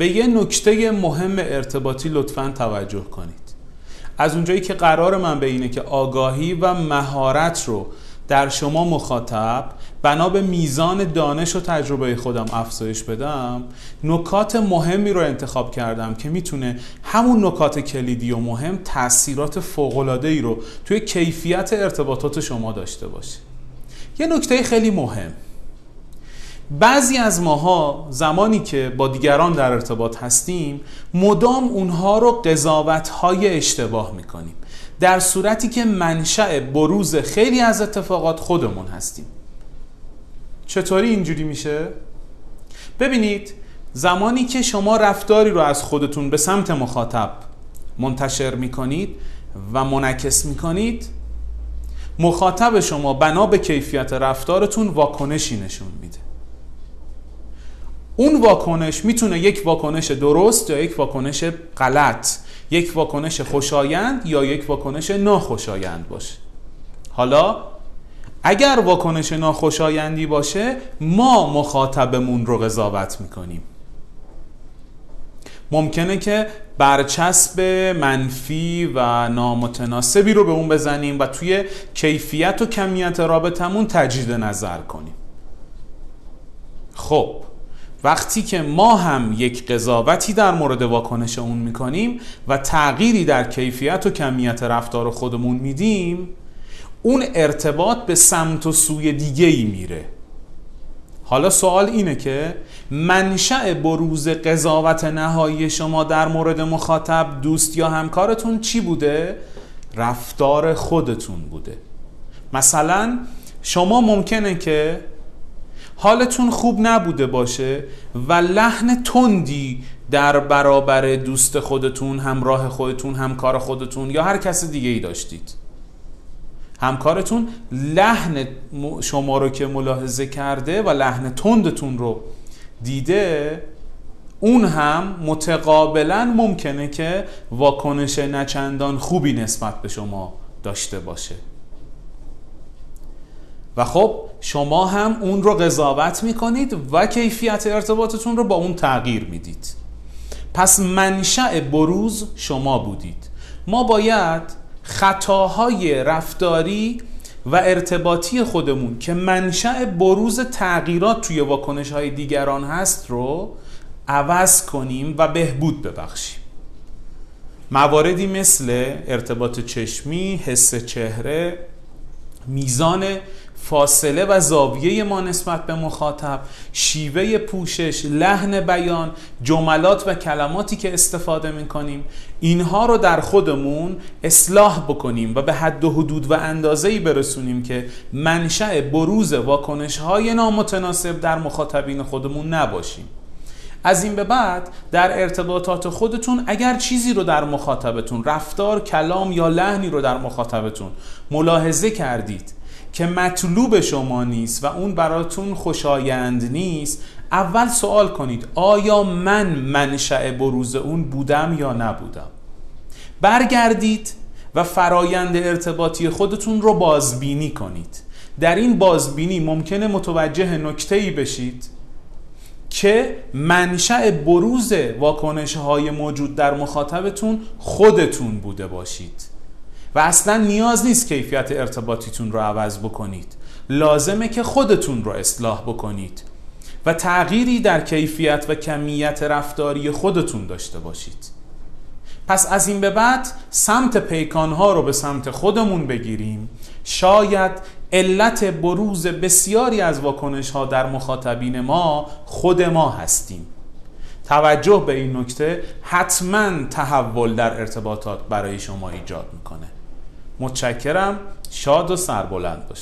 به یه نکته مهم ارتباطی لطفا توجه کنید. از اونجایی که قرار من به اینه که آگاهی و مهارت رو در شما مخاطب بنا به میزان دانش و تجربه خودم افزایش بدم نکات مهمی رو انتخاب کردم که می‌تونه همون نکات کلیدی و مهم تاثیرات فوق‌العاده ای رو توی کیفیت ارتباطات شما داشته باشه. یه نکته خیلی مهم. بعضی از ماها زمانی که با دیگران در ارتباط هستیم مدام اونها رو قضاوت های اشتباه می‌کنیم. در صورتی که منشأ بروز خیلی از اتفاقات خودمون هستیم. چطوری اینجوری میشه؟ ببینید زمانی که شما رفتاری رو از خودتون به سمت مخاطب منتشر می‌کنید و منعکس می‌کنید مخاطب شما بنا به کیفیت رفتارتون واکنشی نشون میده. اون واکنش می‌تونه یک واکنش درست یا یک واکنش غلط یک واکنش خوشایند یا یک واکنش ناخوشایند باشه. حالا اگر واکنش ناخوشایندی باشه ما مخاطبمون رو قضاوت می‌کنیم. ممکنه که برچسب منفی و نامتناسبی رو به اون بزنیم و توی کیفیت و کمیت رابطمون تجدید نظر کنیم. خب وقتی که ما هم یک قضاوتی در مورد واکنش اون می‌کنیم و تغییری در کیفیت و کمیت رفتار خودمون میدیم اون ارتباط به سمت و سوی دیگه ای میره حالا سوال اینه که منشأ بروز قضاوت نهایی شما در مورد مخاطب دوست یا همکارتون چی بوده؟ رفتار خودتون بوده مثلا شما ممکنه که حالتون خوب نبوده باشه و لحن تندی در برابر دوست خودتون همراه خودتون همکار خودتون یا هر کس دیگه ای داشتید. همکارتون لحن شما رو که ملاحظه کرده و لحن تندتون رو دیده اون هم متقابلا ممکنه که واکنش نچندان خوبی نسبت به شما داشته باشه. و خب شما هم اون رو قضاوت می‌کنید و کیفیت ارتباطتون رو با اون تغییر می‌دید. پس منشأ بروز شما بودید. ما باید خطاهای رفتاری و ارتباطی خودمون که منشأ بروز تغییرات توی واکنش های دیگران هست رو عوض کنیم و بهبود ببخشیم. مواردی مثل ارتباط چشمی، حس چهره، میزان فاصله و زاویه ما نسبت به مخاطب شیوه پوشش لحن بیان جملات و کلماتی که استفاده می کنیم اینها رو در خودمون اصلاح بکنیم و به حد و حدود و اندازه‌ای برسونیم که منشأ بروز واکنش های نامتناسب در مخاطبین خودمون نباشیم. از این به بعد در ارتباطات خودتون اگر چیزی رو در مخاطبتون رفتار کلام یا لحنی رو در مخاطبتون ملاحظه کردید که مطلوب شما نیست و اون براتون خوشایند نیست اول سوال کنید آیا من منشأ بروز اون بودم یا نبودم؟ برگردید و فرایند ارتباطی خودتون رو بازبینی کنید. در این بازبینی ممکنه متوجه نکته بشید که منشأ بروز واکنش های موجود در مخاطبتون خودتون بوده باشید. و اصلا نیاز نیست کیفیت ارتباطیتون رو عوض بکنید. لازمه که خودتون رو اصلاح بکنید و تغییری در کیفیت و کمیت رفتاری خودتون داشته باشید. پس از این به بعد سمت پیکانها رو به سمت خودمون بگیریم. شاید علت بروز بسیاری از واکنش ها در مخاطبین ما خود ما هستیم. توجه به این نکته حتما تحول در ارتباطات برای شما ایجاد می‌کنه. متشکرم. شاد و سربلند باشید.